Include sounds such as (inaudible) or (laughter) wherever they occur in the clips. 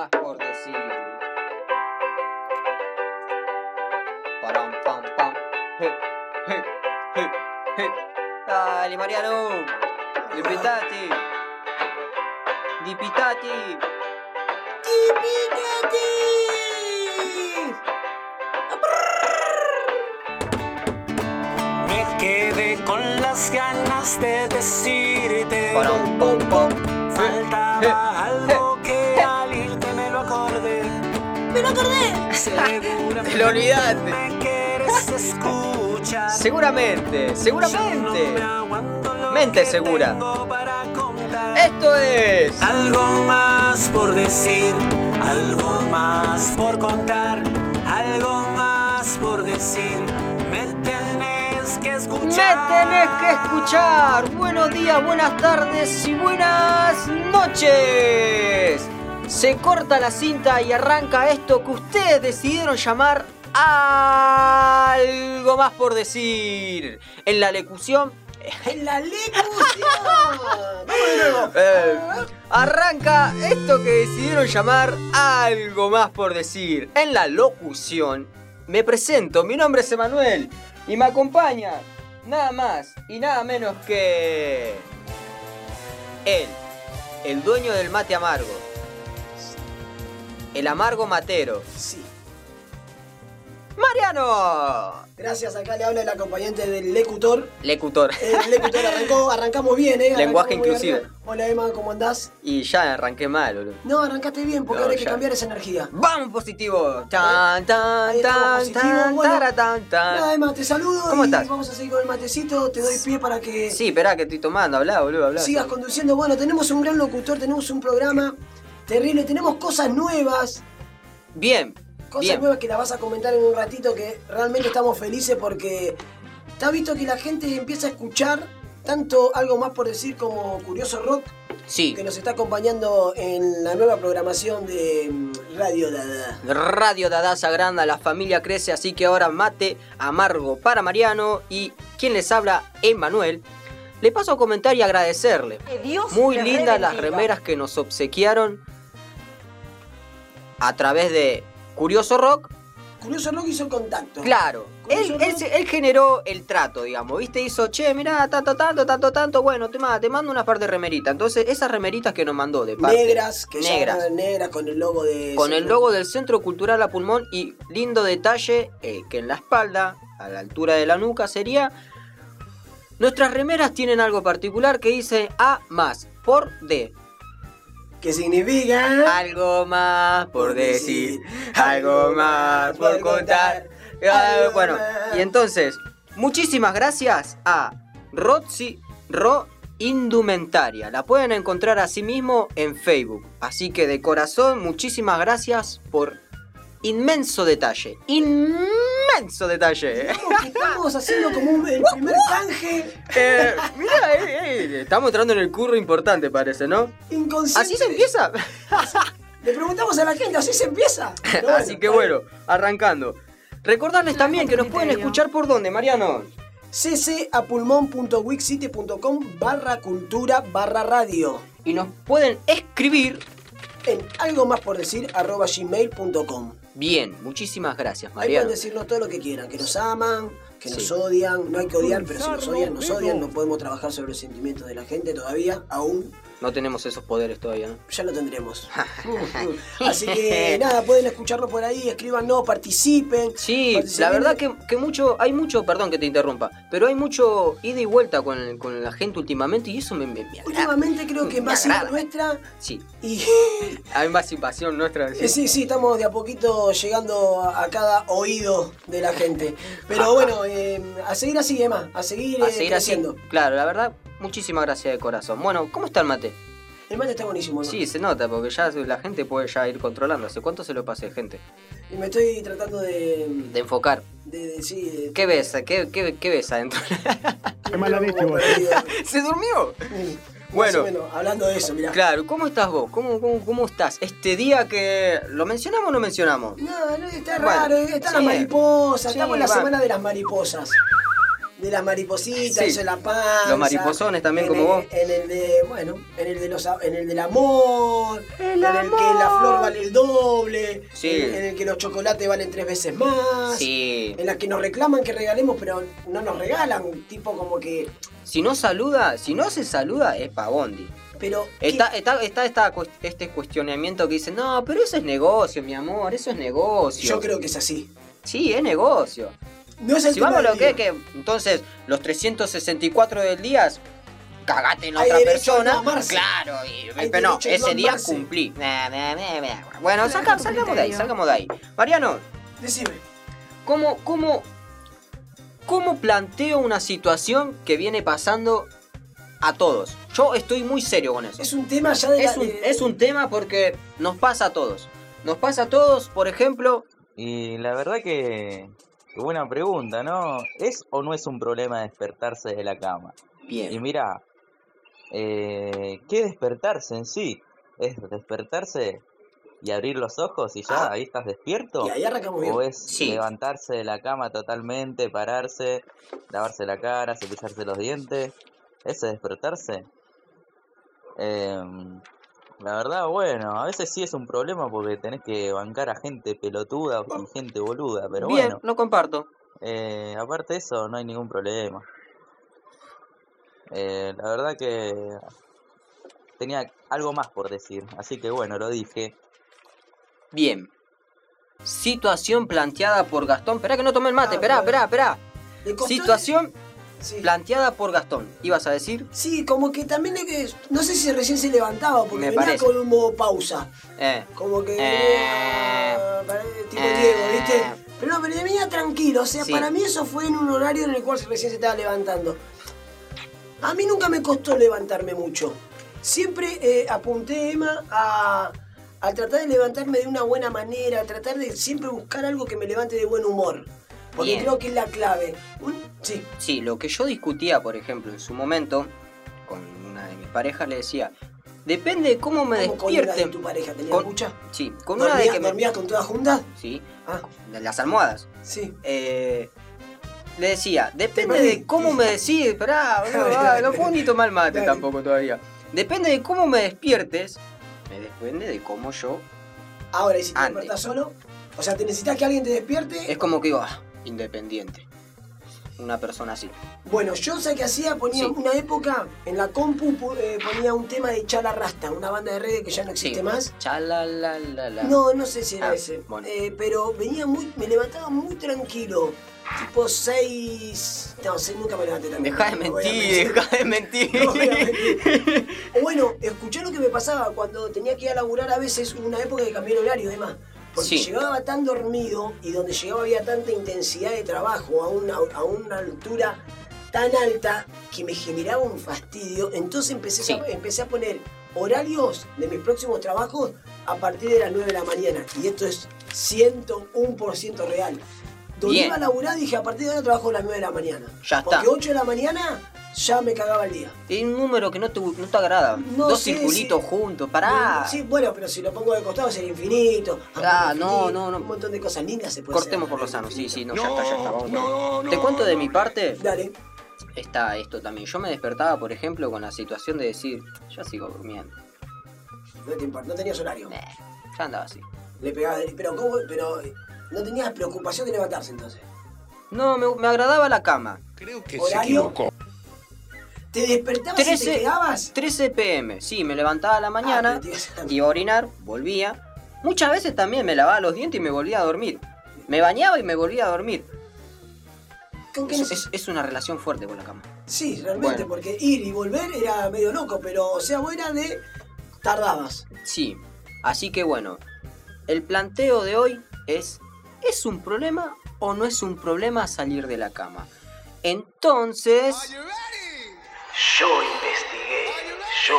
más por decir. Param, pam, pam. Hey, hey, hey, hey. Dale, Mariano. Dipitate. Dipitate. Me quedé con las ganas de decirte. Param, pam, Te lo olvidaste. me. Seguramente, me seguramente. Mente segura. Esto es. Algo más por decir, algo más por contar, algo más por decir. Me tenés que Me escuchar. tenés que escuchar. Buenos días, buenas tardes y buenas noches. Se corta la cinta y arranca esto que ustedes decidieron llamar algo más por decir. En la locución. ¡En la locución! ¡Vamos de nuevo! eh, arranca esto que decidieron llamar algo más por decir. En la locución. Me presento, mi nombre es Emanuel y me acompaña nada más y nada menos que él, el dueño del mate amargo, el amargo matero, Sí. Mariano, Gracias, acá le habla el acompañante del lecutor. lecutor. El lecutor arrancó, arrancamos bien, ¿eh? Lenguaje Arrancamos inclusive. arriba. Hola Emma, ¿cómo andás? Y ya arranqué mal, boludo. No, arrancaste bien porque No, ahora hay que cambiar esa energía. ¡Vamos positivo! Tan, tan, tan, tan, bueno. tara, tan, tan. Nada, Emma, te saludo ¿Cómo y estás? vamos a seguir con el matecito. Te doy pie para que Sí, esperá que estoy tomando, hablá, boludo, hablá. sigas conduciendo. Bueno, tenemos un gran locutor, tenemos un programa terrible, tenemos cosas nuevas. Bien, Cosas bien. nuevas que las vas a comentar en un ratito que realmente estamos felices porque te has visto que la gente empieza a escuchar tanto algo más por decir como Curioso Rock Sí, que nos está acompañando en la nueva programaón de mm, Radio Dada. Radio Dada Sagranda, la familia crece, así que ahora mate amargo para Mariano y quien les habla, Emanuel. Le paso a comentar y agradecerle. Muy lindas las remeras que nos obsequiaron a través de Curioso Rock. Curioso Rock hizo el contacto. Claro, él, él, generó el trato, digamos, ¿viste? Hizo, che, mirá, tanto, tanto, tanto, tanto, bueno, te, te mando una par de remeritas. Entonces, esas remeritas que nos mandó de parte. Negras, que negras. negras con el logo de. Con el logo del Centro Cultural A Pulmón y lindo detalle eh, que en la espalda, a la altura de la nuca, sería... Nuestras remeras tienen algo particular que dice A más por D. ¿Qué significa? Algo más por decir, algo más por contar. Ah, algo bueno, más. y entonces, muchísimas gracias a Roxy Ro Indumentaria. La pueden encontrar así mismo en Facebook. Así que de corazón, muchísimas gracias por inmenso detalle. Inmenso detalle. Digamos que estamos haciendo como un, el primer (laughs) canje Eh, mirá, eh, eh, estamos entrando en el curro importante, parece, ¿no? inconsciente. ¿Así se empieza? (laughs) Le preguntamos a la gente, ¿así se empieza? (laughs) Así que bueno, arrancando. Recordarles también que nos pueden escuchar por dónde, Mariano. ccapulmón.wixsite.com barra cultura barra radio. Y nos pueden escribir. En algo más por decir arroba gmail.com. Bien, muchísimas gracias, Ahí Mariano. pueden decirnos todo lo que quieran, que nos aman, que nos odian, no hay que odiar, pero si nos odian, nos odian, no podemos trabajar sobre los sentimientos de la gente todavía, aún, No tenemos esos poderes todavía, ¿no? ya lo tendremos. (laughs) Así que nada, pueden escucharnos por ahí, escríbanos, participen. Sí, participen. la verdad que, que mucho, hay mucho, perdón que te interrumpa, pero hay mucho ida y vuelta con, con la gente últimamente y eso me, me, me agrada. Últimamente creo que más nuestra Sí, y (laughs) hay más invasión nuestra. Eh, Sí, sí, estamos de a poquito llegando a, cada oído de la gente. Pero bueno, eh, a seguir así, Emma, a seguir, A eh, seguir así. creciendo. Claro, la verdad, muchísimas gracias de corazón. Bueno, ¿cómo está el mate? El mate está buenísimo, ¿no? Sí, se nota, porque ya la gente puede ya ir controlando. ¿Hace cuánto se lo pasé, gente? Y me estoy tratando de. De enfocar. de, de- sí, de- ¿Qué ves? ¿Qué, qué, qué ves adentro? Qué mala leche, vos. (laughs) ¿Se durmió? Sí, Bueno. Menos, hablando de eso, mirá. Claro, ¿cómo estás vos? ¿Cómo, cómo, cómo estás? Este día que... ¿Lo mencionamos o no mencionamos? No, no, está Bueno, raro, están sí, las mariposas, sí, estamos en la va. semana de las mariposas. De las maripositas, Sí. eso de la panza. Los mariposones también, como el- vos. En el de, bueno, en el de los en el del amor, El en el que la flor vale el doble, Sí. en, en el que los chocolates valen tres veces más. Sí. En la que nos reclaman que regalemos, pero no nos regalan, tipo como que. Si no saluda, si no se saluda, es Pagondi. Pero. ¿qué- Está, está, está cues- este cuestionamiento que dice, no, pero eso es negocio, mi amor, eso es negocio. Yo creo que es así. Sí, es negocio. No es el Si tema vamos a lo que es que, entonces, los 364 del día, cagate en Hay otra persona. Claro, y, Hay pero no, ese día cumplí. Bueno, saca- salgamos de ahí, salgamos de ahí. Mariano, Decime. ¿cómo, cómo, ¿cómo planteo una situación que viene pasando a todos? Yo estoy muy serio con eso. Es un tema ya de. Es la- un, de- es un tema porque nos pasa a todos. Nos pasa a todos, por ejemplo, Y la verdad que, buena pregunta, ¿no? ¿Es o no es un problema despertarse de la cama? Y bien, mira, eh, ¿qué despertarse en sí? ¿Es despertarse y abrir los ojos y ya Ah. ahí estás despierto? Y ahí arrancamos bien. ¿O es Sí. levantarse de la cama totalmente, pararse, lavarse la cara, cepillarse los dientes? ¿Ese es despertarse? Em, la verdad, bueno, a veces sí es un problema porque tenés que bancar a gente pelotuda y gente boluda, pero bien, bueno, lo comparto. eh, aparte de eso no hay ningún problema. Eh, la verdad que tenía algo más por decir, así que bueno, lo dije. Bien. Situación planteada por Gastón. Esperá que no tomé el mate. Esperá, esperá, esperá. Situación Sí. planteada por Gastón. ¿Ibas a decir? Sí, como que también es que. No sé si recién se levantaba, porque Me venía parece. con un modo pausa. Eh. Como que. Eh. ah, pare- tipo Eh. Diego, ¿viste? Pero no, pero venía tranquilo. O sea, Sí. para mí eso fue en un horario en el cual recién se estaba levantando. A mí nunca me costó levantarme mucho. Siempre eh, apunté, Emma, a, a tratar de levantarme de una buena manera, a tratar de siempre buscar algo que me levante de buen humor. Porque Bien. creo que es la clave. Sí, Sí, lo que yo discutía, por ejemplo, en su momento, con una de mis parejas, le decía, depende de cómo me ¿cómo con una de tu pareja? ¿Tenías Con- mucha? Sí, con una de ¿Dormías, que me... dormías con todas juntas? Sí, Ah, las almohadas. sí. Eh, le decía, depende de cómo me decís, (laughs) ah, dale. no puedo ni tomar mate tampoco todavía. Depende de cómo me despiertes, me depende de cómo yo. Ahora, ¿y si te Antes. despertás solo? O sea, ¿te necesitas que alguien te despierte? Es como que digo, ah, independiente. Una persona así. Bueno, yo sé que hacía, ponía Sí. una época en la compu, pu- eh, ponía un tema de Chala Rasta, una banda de reggae que ya no existe más. Chalalalala. No, no sé si era Ah, ese. bueno. Eh, pero venía muy, me levantaba muy tranquilo. Tipo 6. No, 6 nunca me levanté tan Deja de a mentir, deja de mentir. (laughs) No voy a mentir. O bueno, escuché lo que me pasaba cuando tenía que ir a laburar a veces, hubo una época que cambié el horario, además. Porque Sí. llegaba tan dormido y donde llegaba había tanta intensidad de trabajo a una, a una altura tan alta que me generaba un fastidio. Entonces empecé, Sí. a, empecé a poner horarios de mis próximos trabajos a partir de las 9 de la mañana. Y esto es 101% real. Donde Bien. iba a laburar dije a partir de ahora trabajo a las 9 de la mañana. Ya Porque está. 8 de la mañana ya me cagaba el día. Es un número que no te, no te agrada. No Dos sé circulitos juntos, pará. Sí, bueno, pero si lo pongo de costado sería infinito. Ah, no, no, no. Un montón de cosas lindas se puede Cortemos hacer. por lo sano, sí, sí, no, ya está, ya está. Vamos con- Te cuento de mi parte, Dale. está esto también. Yo me despertaba, por ejemplo, con la situación de decir, yo sigo durmiendo. No te importa, no tenías horario. Eh, ya andaba así. Le pegabas, de- pero ¿cómo? Pero eh, no tenías preocupación de levantarse entonces. No, me, me agradaba la cama. Creo que ¿Horario? ¿Te despertabas y 13, te quedabas? 13 pm, sí, me levantaba a la mañana, Ah, te ibas- iba a orinar, volvía. Muchas veces también me lavaba los dientes y me volvía a dormir. Me bañaba y me volvía a dormir. ¿Con qué Es, neces- es- es una relación fuerte con la cama. Sí, realmente, Bueno. porque ir y volver era medio loco, pero o sea, vos era de. tardabas. Sí, así que bueno, el planteo de hoy es, ¿es un problema o no es un problema salir de la cama? Entonces, Yo investigué. Yo.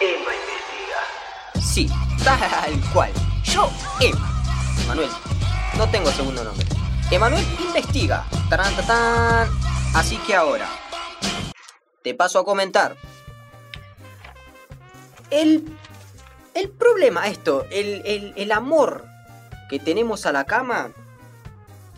Emma investiga. sí, tal cual, yo, Emma, Manuel, no tengo segundo nombre. Emanuel investiga, tarán, tatán. así que ahora, te paso a comentar. El, el problema, esto, el, el- el amor que tenemos a la cama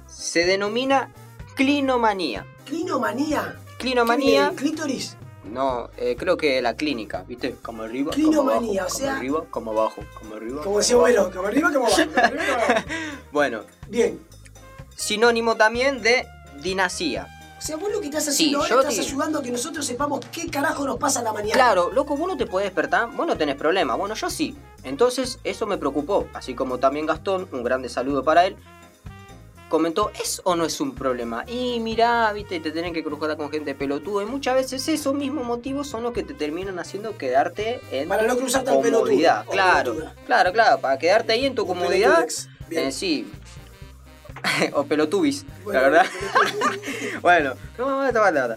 se denomina clinomanía. Clinomanía. Clinomanía. ¿Qué? Clítoris. No, eh, creo que la clínica, ¿viste? Como arriba, como abajo, Clinomanía, o como sea- arriba, como abajo, como arriba. Como decía abajo. bueno, como arriba, como abajo. como arriba, como abajo. (laughs) Bueno, Bien. sinónimo también de dinasía. O sea, vos lo que estás Sí, haciendo ahora yo estás te- ayudando a que nosotros sepamos qué carajo nos pasa a la mañana. Claro, loco, vos no te podés despertar, vos no tenés problema, bueno, yo sí. Entonces, eso me preocupó, así como también Gastón, un grande saludo para él, comentó, ¿es o no es un problema? Y mirá, viste, te tienen que cruzar con gente pelotuda, y muchas veces esos mismos motivos son los que te terminan haciendo quedarte en Para no cruzarte pelotudo. comodidad. Claro, pelotuda. claro, claro, para quedarte ahí en tu O comodidad, eh, sí. (laughs) o pelotubis, Bueno, la verdad. (laughs) Bueno, no, no, no, no, no.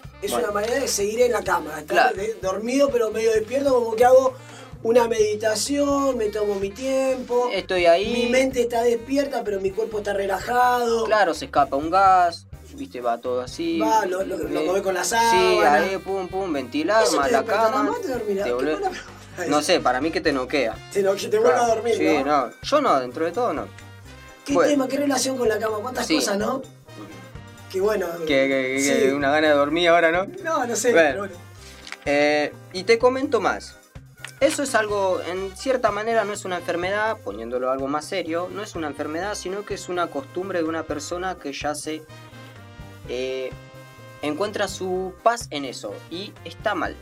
Es Bueno. una manera de seguir en la cama. Estar Claro. de- dormido pero medio despierto, como que hago una meditación, me tomo mi tiempo. Estoy ahí. Mi mente está despierta, pero mi cuerpo está relajado. Claro, se escapa un gas, viste, va todo así. Va, lo, lo, lo Eh, mueve con la Sí, sábana. ahí, pum, pum, ventilar, más la cama. te te No sé, para mí que te noquea. Te, que te vuelva a Claro, dormir, Sí, ¿no? no. Yo no, dentro de todo no. ¿Qué Bueno. tema, qué relación con la cama? ¿Cuántas Sí. cosas, no? Qué bueno. Que, que- que- Sí. que una gana de dormir ahora, ¿no? No, no sé, Bueno. pero bueno. Eh, y te comento más. Eso es algo, en cierta manera, no es una enfermedad, poniéndolo algo más serio, no es una enfermedad, sino que es una costumbre de una persona que ya se eh, encuentra su paz en eso y está mal.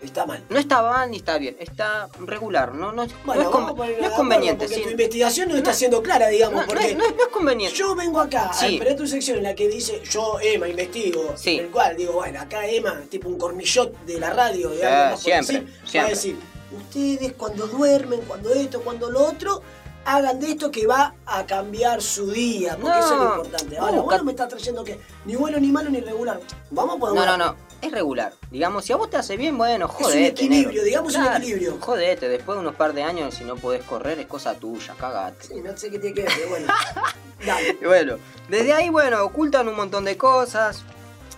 Está mal. No está mal ni está bien, está regular, no, no, no Bueno, es, vamos con- a ponerlo no de es acuerdo, conveniente. Porque sí. tu investigación no está siendo clara, digamos, No, porque es, no es- no es conveniente. yo vengo acá a Sí. esperar tu sección en la que dice yo, Emma, investigo. Sí. En el cual digo, bueno, acá Emma, tipo un cornillot de la radio, Eh, por siempre, decir, va a siempre. decir, ustedes cuando duermen, cuando esto, cuando lo otro, hagan de esto que va a cambiar su día, porque No, eso es lo importante. Ahora, vos no me estás trayendo que ni bueno, ni malo, ni regular. Vamos a poner No, una- no, no, es regular. Digamos, si a vos te hace bien, bueno, un jodete. equilibrio, negro. digamos un equilibrio. Jodete, después de unos par de años, si no podés correr, es cosa tuya, cagate. Sí, no sé qué tiene que ver, pero bueno. (laughs) Dale. Bueno, desde ahí, bueno, ocultan un montón de cosas,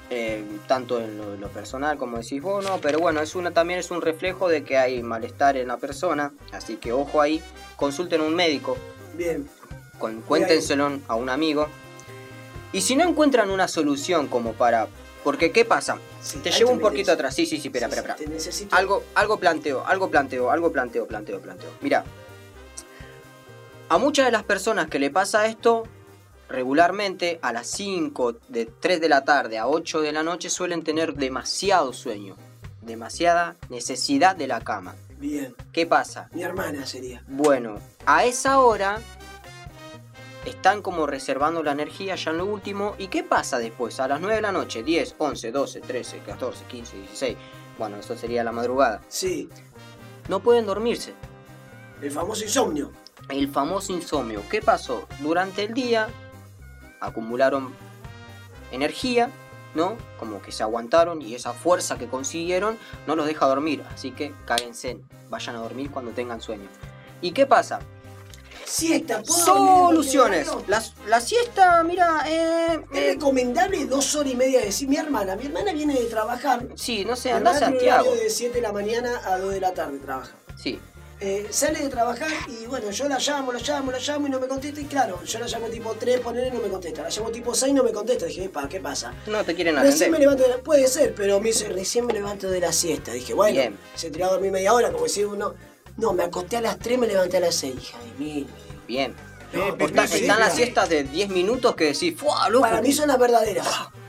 eh, tanto en lo, en lo personal como decís vos, ¿no? Pero bueno, es una, también es un reflejo de que hay malestar en la persona, así que ojo ahí, consulten a un médico, Bien. con, cuéntenselo a un amigo. Y si no encuentran una solución como para... Porque, ¿qué pasa? Sí, Te llevo un poquito atrás. Sí, sí, sí, espera, Sí, espera, espera. Necesito. Algo, algo planteo, algo planteo, algo planteo, planteo, planteo. Mira, a muchas de las personas que le pasa esto, regularmente a las 5, de 3 de la tarde a 8 de la noche suelen tener demasiado sueño, demasiada necesidad de la cama. Bien. ¿Qué pasa? Mi hermana sería. Bueno, a esa hora están como reservando la energía ya en lo último. ¿Y qué pasa después? A las 9 de la noche, 10, 11, 12, 13, 14, 15, 16. Bueno, eso sería la madrugada. Sí. No pueden dormirse. El famoso insomnio. El famoso insomnio. ¿Qué pasó? Durante el día acumularon energía, ¿no? Como que se aguantaron y esa fuerza que consiguieron no los deja dormir. Así que cáguense, vayan a dormir cuando tengan sueño. ¿Y qué pasa? Siesta. ¿puedo dormir Soluciones. La, la siesta, mira, eh, ¿Es eh, recomendable dos horas y media de decir mi hermana? Mi hermana viene de trabajar. sí, no sé, anda a Santiago. de 7 de la mañana a 2 de la tarde trabaja. Sí, Eh, sale de trabajar y bueno, yo la llamo, la llamo, la llamo y no me contesta. Y claro, yo la llamo tipo 3, poner y no me contesta. La llamo tipo 6 y no me contesta. Dije, pa, ¿qué pasa? no te quieren Recién me atender. levanto de la... Puede ser, pero me dice, recién me levanto de la siesta. Dije, bueno, Bien. se tiró a dormir media hora, como decir uno. No, me acosté a las 3, me levanté a las 6. Hija de mil. Bien. No, porque Está- sí, están las siestas de 10 minutos que decís, ¡fuah, loco! Para mí son las verdaderas.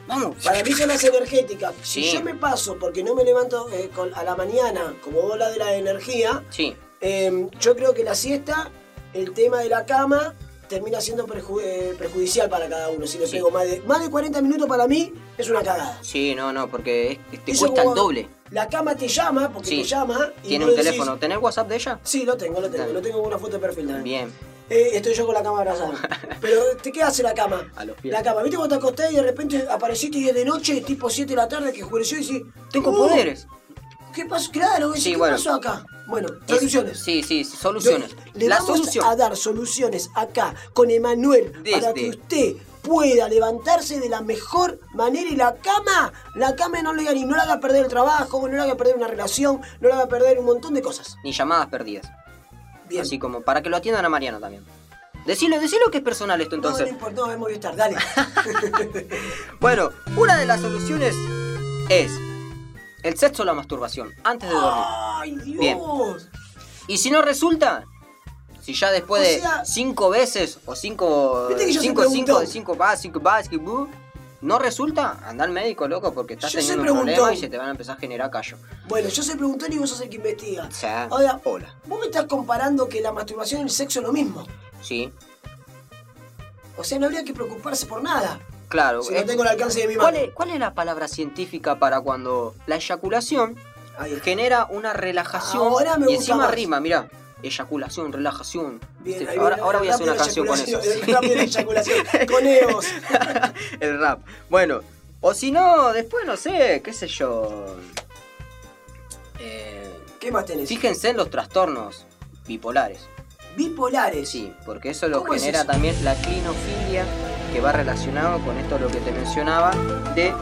Vamos. Para mí son las energéticas. Si yo me paso porque no me levanto eh, con- a la mañana, como vos la de la energía, Sí, eh, yo creo que la siesta, el tema de la cama, termina siendo perju- eh, perjudicial para cada uno. Si le Sí. pego más de, más de 40 minutos para mí, es una cagada. sí, no, no, porque es- te Eso cuesta el doble. La cama te llama, porque Sí. te llama. y Tiene un decís- teléfono. ¿Tenés WhatsApp de ella? Sí, lo tengo, lo tengo. Lo tengo con una foto de perfil también. Bien. eh, estoy yo con la cama abrazada. (laughs) Pero, ¿te qué hace la cama? A los pies. La cama, ¿viste cuando te acostás y de repente apareciste y es de noche, tipo 7 de la tarde, que oscureció y decís... Tengo "Oh, poderes. ¿Qué pasó? Claro, Sí, ¿qué bueno. pasó acá? Bueno, Es- soluciones. Sí, sí, soluciones. Le La vamos solución. a dar soluciones acá con Emanuel para que usted pueda levantarse de la mejor manera y la cama, la cama no le haga ni no le haga perder el trabajo, no le haga perder una relación, no le haga perder un montón de cosas. Ni llamadas perdidas. Bien. Así como para que lo atiendan a Mariano también. Decilo, decilo que es personal esto no, no entonces. importa, no, es Movistar, dale. (laughs) Bueno, una de las soluciones es el sexo o la masturbación antes de dormir. ¡Ay, Dios! Bien. Y si no resulta, si ya después O de cinco veces o cinco, Viste que yo cinco, cinco, preguntón. cinco, va, cinco, va, cinco, bu, no resulta, anda al médico, loco, porque estás Yo teniendo un problema y se te van a empezar a generar callo. Bueno, yo soy preguntón y vos sos el que investiga. O sea, Ahora, hola. vos me estás comparando que la masturbación y el sexo es lo mismo. Sí, O sea, no habría que preocuparse por nada. Claro. Si no tengo el alcance de mi mano. ¿Cuál es, cuál es la palabra científica para cuando la eyaculación genera una relajación Ahora me y encima más. rima, mira, eyaculación, relajación. Ahí ahora, voy a hacer una canción con eso. El rap de la eyaculación. Con EOS. (laughs) el rap. Bueno, o si no, después no sé, qué sé yo. Eh, ¿Qué más tenés? fíjense en los trastornos bipolares. Bipolares. Sí, porque eso lo ¿Cómo es genera eso? también la clinofilia, que va relacionado con esto lo que te mencionaba de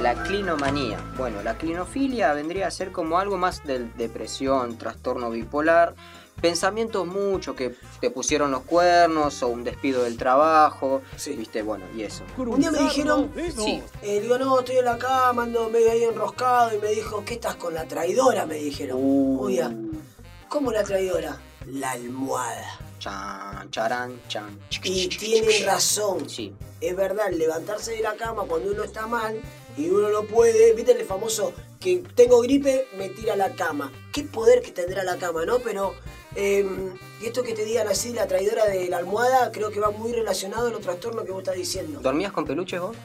la clinomanía. Bueno, la clinofilia vendría a ser como algo más de depresión, trastorno bipolar, pensamientos mucho que te pusieron los cuernos o un despido del trabajo, Sí. viste, bueno, y eso. Un día me dijeron, Sí, eh, digo, no, estoy en la cama, ando medio ahí enroscado y me dijo, ¿qué estás con la traidora? Me dijeron. Uh, ¿cómo la traidora? La almohada. Chan, charán, chan. Y tienen razón. Sí, Es verdad, levantarse de la cama cuando uno está mal y uno no puede, viste el famoso que tengo gripe, me tira a la cama. Qué poder que tendrá la cama, ¿no? Pero, eh, y esto que te digan así, la traidora de la almohada, creo que va muy relacionado a los trastornos que vos estás diciendo. ¿dormías con peluches vos?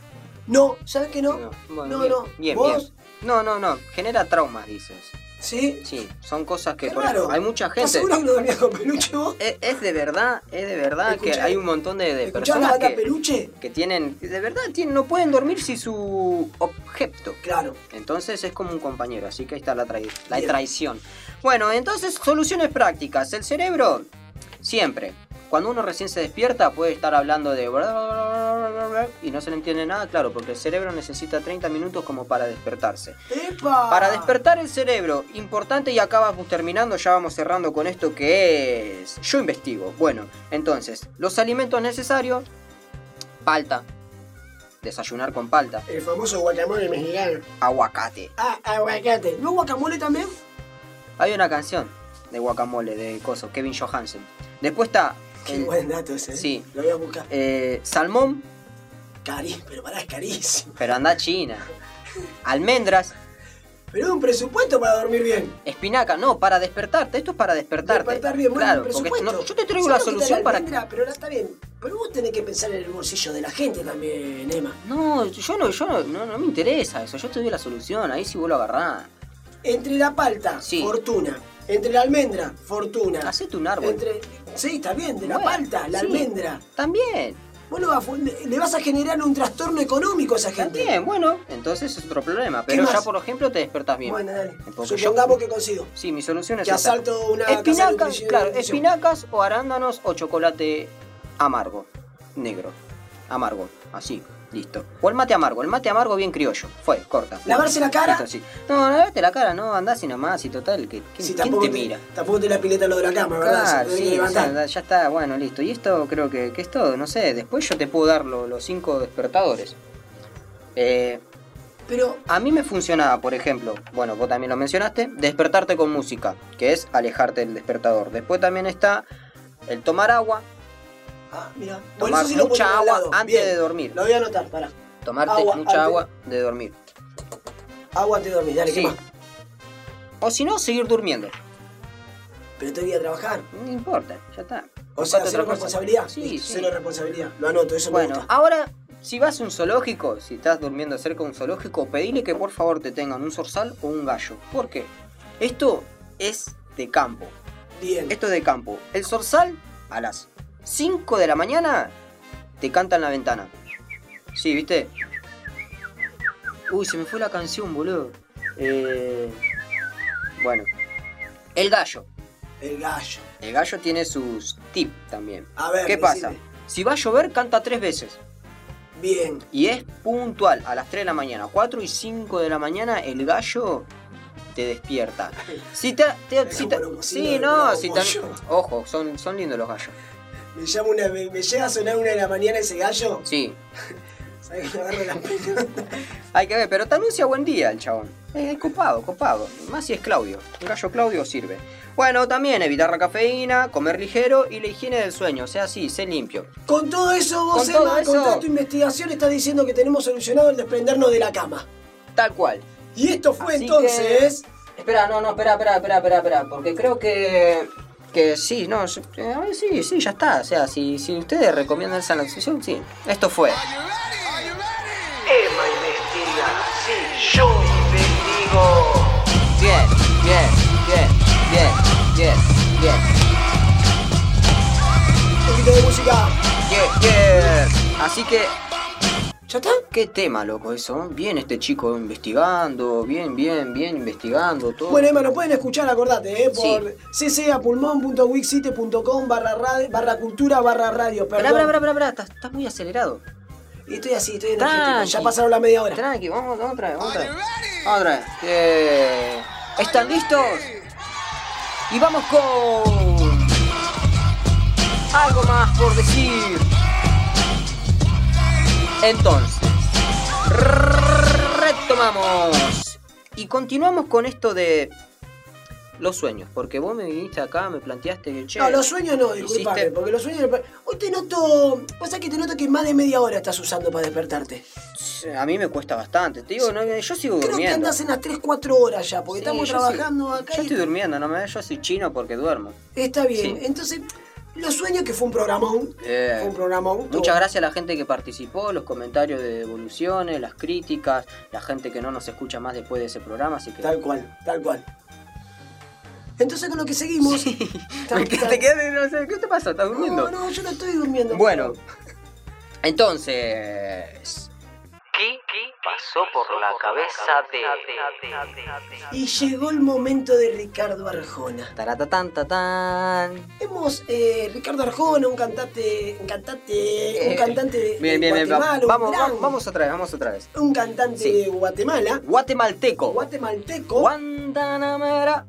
No, ¿sabes qué no? No, No, bueno, no. bien, bien, ¿Vos? bien. No, no, no, genera traumas, dices. ¿Sí? Sí, son cosas que por ejemplo, hay mucha ¿Estás gente. seguro que no dormías con peluche vos? Es, es de verdad, es de verdad que hay un montón de, de ¿Escuchás la personas que, peluche? que tienen, de verdad tienen, no pueden dormir sin su objeto. Claro. Entonces es como un compañero, así que ahí está la, trai- la traición. Bueno, entonces soluciones prácticas. El cerebro, siempre, cuando uno recién se despierta, puede estar hablando de... y no se le entiende nada, claro, porque el cerebro necesita 30 minutos como para despertarse. ¡Epa! Para despertar el cerebro, importante y acá vamos terminando, ya vamos cerrando con esto que es... Yo investigo. Bueno, entonces, los alimentos necesarios, palta, desayunar con palta, El famoso guacamole mexicano. aguacate. Ah, aguacate. ¿No guacamole también? Hay una canción de guacamole de Coso, Kevin Johansen. Después está Qué el, buen dato ese. ¿eh? sí. Lo voy a buscar. eh, salmón, Cari, pero pará, es carísimo. pero anda a China. Almendras, Pero es un presupuesto para dormir bien. espinaca, no, para despertarte. Esto es para despertarte. Despertar bien, bueno, claro, porque no- yo te traigo ¿Sabes la solución para almendra? Pero ahora está bien. Pero vos tenés que pensar en el bolsillo de la gente también, Emma. No, yo no, yo no, no, no me interesa eso. Yo te doy la solución, ahí sí vos lo agarrás. Entre la palta, Sí. fortuna. Entre la almendra, fortuna. Hacete un árbol. Entre... Sí, está bien, de la Bueno, palta, la sí. almendra. También, a- le vas a generar un trastorno económico a esa gente. también, bueno, entonces es otro problema. ¿Qué Pero ya por ejemplo te despertás bien. Bueno, dale. Supongamos yo- que consigo. Sí, mi solución es Que esa. asalto una Espinacas, claro, espinacas o arándanos o chocolate amargo, negro, amargo, así, listo. O el mate amargo, el mate amargo bien criollo, fue, corta. ¿Lavarse la cara? Listo, sí. No, lavarte la cara, no, andás y nomás y total, que, ¿quién, Sí, quién te mira? tampoco te la pileta lo de la cama, ¿verdad? Claro, sí, o sea, ya está, bueno, listo. Y esto creo que, que es todo, no sé, después yo te puedo dar lo- los cinco despertadores. Eh, Pero, a mí me funcionaba, por ejemplo, bueno, vos también lo mencionaste, despertarte con música, que es alejarte del despertador. Después también está el tomar agua, ah, mira. Tomar sí mucha agua antes Bien. de dormir. Lo voy a anotar, pará. Tomarte agua mucha antes- agua de dormir. Agua te dormís, dale, Sí. ¿qué más? O si no, seguir durmiendo. Pero te voy a trabajar. No importa, ya está. O sea, cero responsabilidad. Sí, sí. Cero responsabilidad. Lo anoto, eso me Bueno, gusta. ahora, si vas a un zoológico, si estás durmiendo cerca de un zoológico, pedile que por favor te tengan un zorzal o un gallo. ¿Por qué? Esto es de campo. Bien. Esto es de campo. El zorzal, a las 5 de la mañana, te canta en la ventana. Sí, ¿viste? Uy, se me fue la canción, boludo. Eh, Bueno. El gallo. El gallo. El gallo tiene sus tips también. A ver, ¿Qué pasa? decime. Si va a llover, canta tres veces. Bien. Y es puntual, a las 3 de la mañana. 4 y 5 de la mañana, el gallo te despierta. (laughs) Si te, te- si sí, no, si te-. Ojo, son, son lindos los gallos. Me, llama una, me, me llega a sonar una de la mañana ese gallo. Sí, (laughs) ¿Sabes que me agarro la pelota? hay que ver, pero te anuncia buen día el chabón. Es copado, copado. Más si es Claudio. El gallo Claudio sirve. Bueno, también evitar la cafeína, comer ligero y la higiene del sueño. O sea, sí, sé limpio. Con todo eso, vos, Con todo Emma, con eso- toda tu investigación, estás diciendo que tenemos solucionado el desprendernos de la cama. Tal cual. Y esto fue Así entonces. Espera, no, no, espera, espera, espera, espera, espera, porque creo que. Que sí, no, yo- eh, a ver, sí, sí, ya está. O sea, si, si ustedes recomiendan esa solución, sí. Esto fue. Emma investiga. Sí, yo investigo. Bien, bien, bien, bien, bien, bien, Un poquito de música. bien, bien. Así que, ¿Ya está? qué tema, loco, eso. Bien este chico investigando, bien, bien, bien investigando todo. Bueno, Emma, nos pueden escuchar, acordate, ¿eh? Sí. Por ccapulmón.wixsite.com barra, radio- barra cultura barra radio. Perdón. estás, estás muy acelerado. Y estoy así, estoy en Tranqui. Argentina. Ya pasaron la media hora. Tranqui, vamos, vamos otra vez, vamos otra vez. Vamos otra vez. Eh, ¿Están listos? Y vamos con... Algo más por decir. Entonces, retomamos. Y continuamos con esto de los sueños. Porque vos me viniste acá, me planteaste que... Che, No, los sueños no, disculpame, porque los sueños... Hoy te noto... Pasa que te noto que más de media hora estás usando para despertarte. A mí me cuesta bastante. Te digo, no, yo sigo Creo que durmiendo. andas en las 3, 4 horas ya, porque Sí, estamos trabajando acá Yo y estoy durmiendo, no me yo soy chino porque duermo. está bien. Sí. Entonces, los sueños que fue un programón. Eh, Fue un programón. Muchas gracias a la gente que participó, los comentarios de devoluciones, las críticas, la gente que no nos escucha más después de ese programa, así que. Tal cual, tal cual. Entonces con lo que seguimos... Tal- (laughs) te quedé- no sé, ¿Qué te pasa? ¿Estás durmiendo? No, no, yo no estoy durmiendo. Bueno, entonces. ¿Qué pasó por la cabeza de. Y llegó el momento de Ricardo Arjona. Taratatan, tatán. Hemos, eh, Ricardo Arjona, un cantante, un cantante, un cantante de, Bien, bien, bien. Guatemala, un Vamos, gran- vamos, vamos otra vez, vamos otra vez. un cantante Sí. de Guatemala, Guatemalteco. guatemalteco, Guantanamera.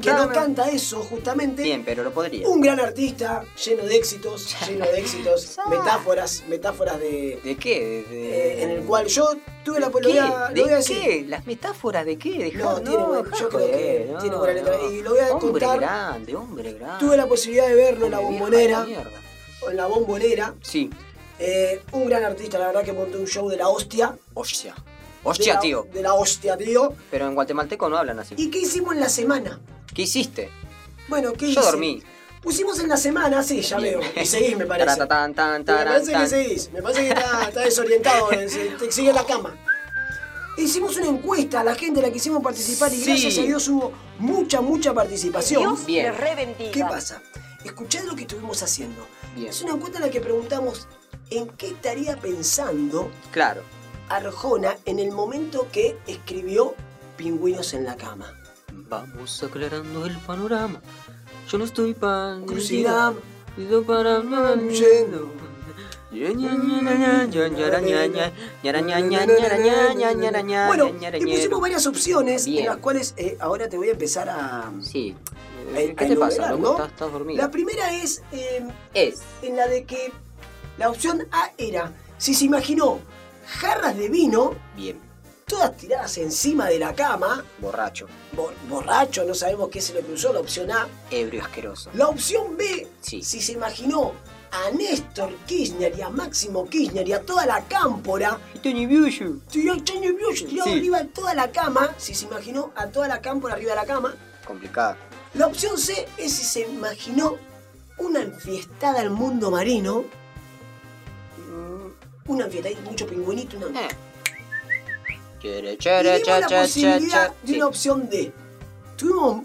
Que no canta eso justamente. Bien, pero lo podría. Un gran artista, lleno de éxitos, (laughs) lleno de éxitos, metáforas, metáforas de, ¿De qué? De- eh, en el cual yo tuve la posibilidad, ¿De lo voy a decir. qué? ¿Las metáforas de qué? Dejá- No, tiene buen- yo creo que tiene buena letra. Y lo voy a hombre contar. grande, hombre grande. Tuve la posibilidad de verlo en la bombonera, en la bombonera. Sí. Eh, un gran artista, la verdad que montó un show de la hostia. Hostia. De Hostia, la- tío. De la hostia, tío. Pero en guatemalteco no hablan así. ¿Y qué hicimos en la semana? ¿Qué hiciste? Bueno, ¿qué Yo hice? dormí. Pusimos en la semana, sí, ya veo. (laughs) Y seguís, me parece. Taratán, tan, Me taran, parece que tan. seguís. Me parece que está, está desorientado. (laughs) te sigue en la cama. Hicimos una encuesta a la gente a la que hicimos participar y Sí. gracias a Dios hubo mucha, mucha participación. Bien. ¿Qué pasa? Escuchad lo que estuvimos haciendo. Bien. Es una encuesta en la que preguntamos en qué estaría pensando Claro. Arjona en el momento que escribió Pingüinos en la cama. Vamos aclarando el panorama. Yo no estoy para. Crucidam. Pido para. Yendo. Bueno, y pusimos varias opciones Bien. en las cuales eh, ahora te voy a empezar a... Sí. a- ¿Qué a te pasa, enumerar? ¿no? ¿Estás, estás dormido? La primera es eh, Es. en la de que la opción A era, si se imaginó jarras de vino, Bien. todas tiradas encima de la cama, Borracho. bo- borracho, no sabemos qué se le cruzó, la opción A. Ebrio asqueroso. La opción B, Sí. si se imaginó a Néstor Kirchner y a Máximo Kirchner y a toda la cámpora, Tony Biuyu. tirado tirado Sí. arriba de toda la cama, si se imaginó a toda la cámpora arriba de la cama. Complicado. La opción C es si se imaginó una enfiestada al mundo marino, una enfiestada, mucho pingüinito, una... Eh. Chere, Y chere, cha, la cha, posibilidad cha, de Sí. una opción D. Tuvimos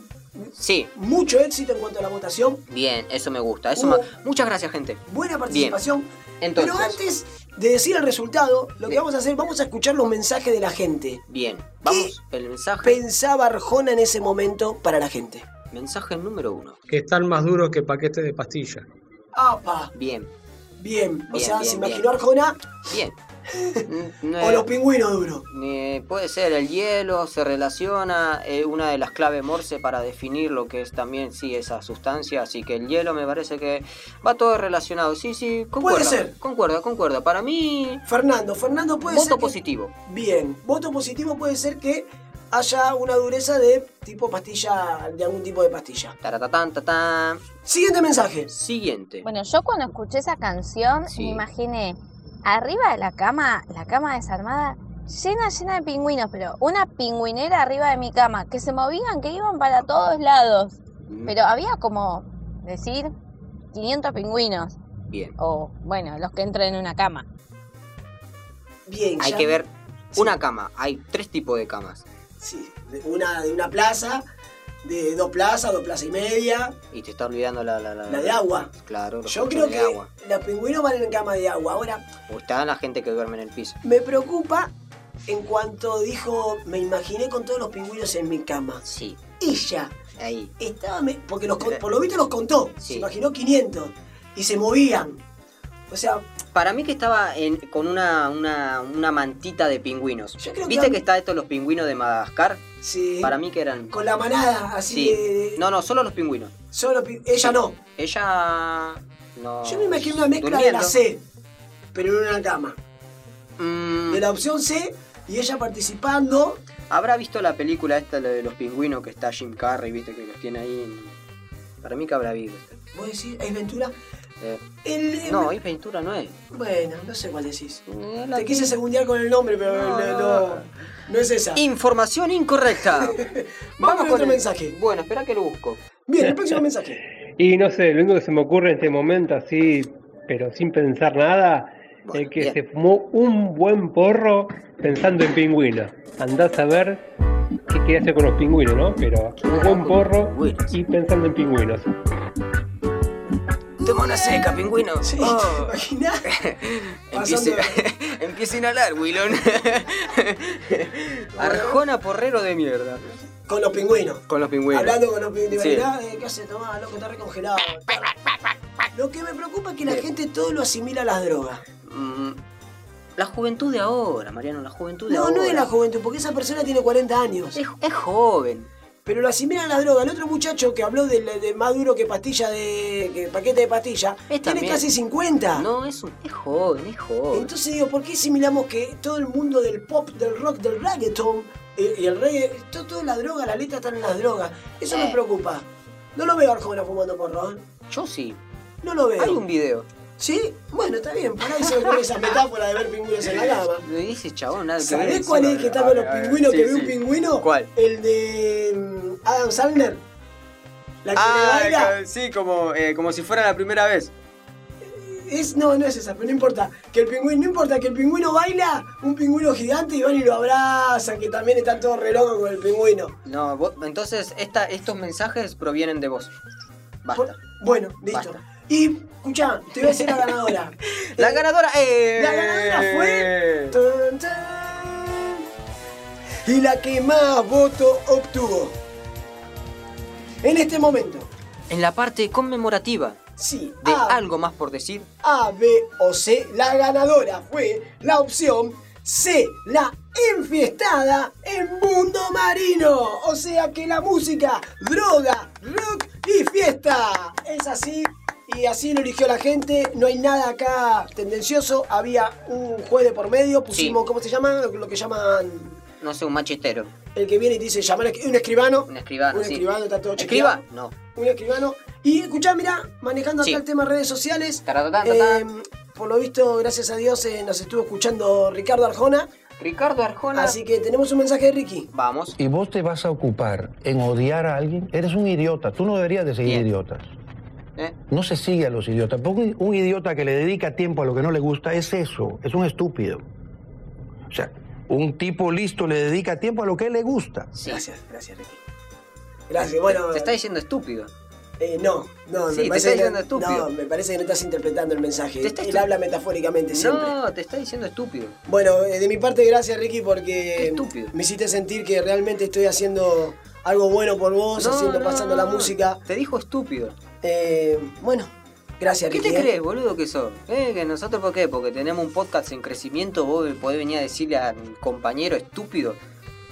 Sí, Mucho éxito en cuanto a la votación. bien, eso me gusta. Eso Hubo- Muchas gracias, gente. Buena participación. Entonces. Pero antes de decir el resultado, lo que Bien. vamos a hacer, vamos a escuchar los mensajes de la gente. Bien, vamos, el mensaje. Pensaba Arjona en ese momento para la gente. Mensaje número uno. que están más duros que paquetes de pastilla. ¡Apa! Bien, Bien. O sea, bien, se imaginó Arjona bien. (laughs) O los pingüinos duros. Eh, puede ser el hielo, se relaciona, eh, una de las claves Morse para definir lo que es también, sí, esa sustancia, así que el hielo me parece que va todo relacionado, sí, sí, concuerda, ser. concuerda, concuerda, para mí, Fernando, Fernando puede voto ser. que- positivo, Bien. Voto positivo puede ser que haya una dureza de tipo pastilla, de algún tipo de pastilla. Taratatán, tatán. Siguiente mensaje. siguiente, Bueno, yo cuando escuché esa canción Sí. me imaginé arriba de la cama, la cama desarmada, llena, llena de pingüinos, pero una pingüinera arriba de mi cama, que se movían, que iban para todos lados. Mm, Pero había como, decir, 500 pingüinos, bien, o bueno, los que entran en una cama. Bien. hay ya- que ver Sí. una cama, hay tres tipos de camas, Sí, de una de una plaza, de dos plazas, dos plazas y media, y te está olvidando la, la, la de agua. claro, los Yo creo de que agua, los pingüinos van en cama de agua. Ahora, o está la gente que duerme en el piso, me preocupa en cuanto dijo, me imaginé con todos los pingüinos en mi cama. sí, Ella ahí, estaba, me- porque los, por lo visto los contó, se Sí. imaginó 500 y se movían. O sea, Para mí que estaba en- con una, una, una mantita de pingüinos. Yo creo que ¿Viste han- que está estos los pingüinos de Madagascar? sí, Para mí que eran... con la manada, así Sí. de- No, no, solo los pingüinos. Solo pi- ella no. Ella... No... Yo me imagino una mezcla de la C, pero en una cama. Mm, De la opción C y ella participando. ¿Habrá visto la película esta la de los pingüinos que está Jim Carrey, viste, que los tiene ahí en... Para mí que habrá visto. ¿Vos decís, es Ventura? Eh, El- el- no, es Ventura, no es. Bueno, no sé cuál decís. Eh, la Te quise segundear con el nombre, pero No, no, no. no, es esa. Información incorrecta. (laughs) Vamos con otro el- mensaje. Bueno, espera que lo busco. Bien, el próximo mensaje. Y no sé, lo único que se me ocurre en este momento, así, pero sin pensar nada, Bueno, es que bien. se fumó un buen porro pensando en pingüinos. Andás a ver qué quiere hacer con los pingüinos, ¿no? Pero un buen porro y pensando en pingüinos. Toma una seca, pingüino. Sí, Oh. ¿te imaginás? (laughs) Empiece, (laughs) empiece a inhalar, Willon. Arjona porrero de mierda. Con los pingüinos. Con los pingüinos. Hablando con los pingüinos. Sí. Eh, ¿Qué hace Tomás? Loco, está recongelado. Lo que me preocupa es que la gente todo lo asimila a las drogas. Mm, la juventud de ahora, Mariano, la juventud de No, ahora. no es la juventud, porque esa persona tiene 40 años. Es, es joven. Pero lo asimilan a la droga. El otro muchacho que habló de, de más duro que pastilla de. que paquete de pastilla, Es tiene también- casi 50. No, es, un- es joven, es joven. Entonces digo, ¿por qué asimilamos que todo el mundo del pop, del rock, del reggaeton eh, y el reggae, todo, todo es la droga, las letras están en las drogas? Eso me Eh. preocupa. No lo veo a Arjona fumando porro, ¿eh? Yo sí. No lo veo. Hay un video. ¿Sí? Bueno, está bien. Por ahí se me ocurre esa metáfora de ver pingüinos en la cama. Lo dice chabón, nada. ¿Sabés cuál es el que está con los pingüinos? sí, que ve un pingüino. ¿Cuál? El de mm, Adam Sandler. La que Ah, le baila. sí, como, eh, como si fuera la primera vez. Es, no, no es esa, pero no importa. Que el pingüino, no importa que el pingüino baila, un pingüino gigante y van y lo abrazan, que también están todos re locos con el pingüino. No, vos- entonces esta, estos mensajes provienen de vos. Basta. Por- bueno, listo. Basta. Y, escuchá, te voy a decir la ganadora. La Eh, ganadora eh. La ganadora fue. Y la que más voto obtuvo. En este momento, En la parte conmemorativa sí, de A, algo más por decir. A, B o C, la ganadora fue la opción C, la enfiestada en mundo marino. O sea que la música, droga, rock y fiesta. Es así y así lo eligió la gente. No hay nada acá tendencioso. Había un juez de por medio. Pusimos, Sí. ¿cómo se llama? Lo, lo que llaman No sé, un machetero. el que viene y dice llamar a- un escribano. Un escribano, Un sí. escribano, está todo ¿Escriba? chequeado. No. Un escribano. Y escuchá, mira, manejando acá Sí. el tema redes sociales. Taratatán, eh, tatán. por lo visto, gracias a Dios, eh, nos estuvo escuchando Ricardo Arjona. Ricardo Arjona. Así que tenemos un mensaje de Ricky. Vamos. y vos te vas a ocupar en odiar a alguien, eres un idiota. Tú no deberías de seguir Bien. idiotas. Eh, No se sigue a los idiotas. Porque un, idiota que le dedica tiempo a lo que no le gusta es eso, es un estúpido. O sea, un tipo listo le dedica tiempo a lo que le gusta. Sí. Gracias, gracias Ricky. Gracias, bueno. Te está diciendo estúpido. Eh, no, no, Sí, me te parece está diciendo no, estúpido. no, me parece que no estás interpretando el mensaje. Te está Él habla metafóricamente siempre. No, te está diciendo estúpido. Bueno, eh, de mi parte, gracias Ricky, Qué porque estúpido. me hiciste sentir que realmente estoy haciendo algo bueno por vos, No, haciendo, no, pasando la no. música. Te dijo estúpido. Eh, bueno, gracias ¿Qué Ricky. te eh. crees, boludo, que sos? ¿Eh? ¿Que nosotros por qué? Porque tenemos un podcast en crecimiento, vos podés venir a decirle a mi compañero estúpido.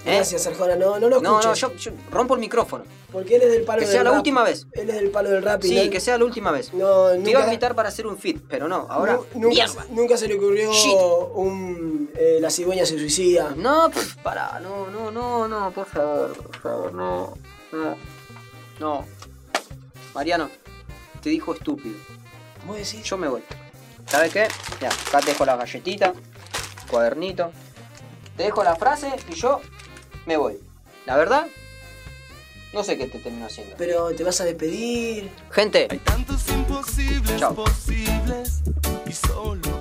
¿Eh? Gracias, Arjona, no, no lo No, escuches. no, yo, yo rompo el micrófono. Porque él es del palo Que del sea la rap. última vez. Él es del palo del rap y Sí, no- que sea la última vez. no, Te iba a nunca, invitar para hacer un fit, pero no, ahora. nu- nunca, ¡Mierda! nunca se le ocurrió Shit. un eh, La cigüeña se suicida. No, pf, pará, no, no, no, no, por favor, por favor, no. No. No. Mariano, te dijo estúpido. ¿Vos decís? Yo me voy. ¿Sabes qué? Ya, acá te dejo la galletita, cuadernito. Te dejo la frase y yo me voy. La verdad, no sé qué te termino haciendo. Pero te vas a despedir. Gente, chao.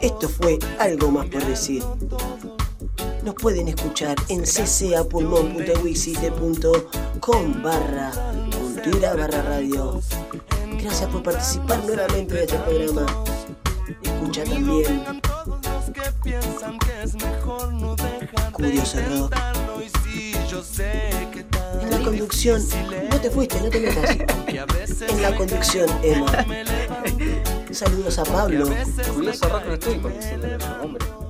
Esto fue algo más por decir. Nos pueden escuchar en ccapulmón.wixite.com barra cultura barra radio. Gracias por participar nuevamente de este programa. Escucha también Curioso Rock. En la conducción, no te fuiste, no te metas. En la conducción, Emma. Saludos a Pablo. Curioso rock no estoy conociendo, hombre.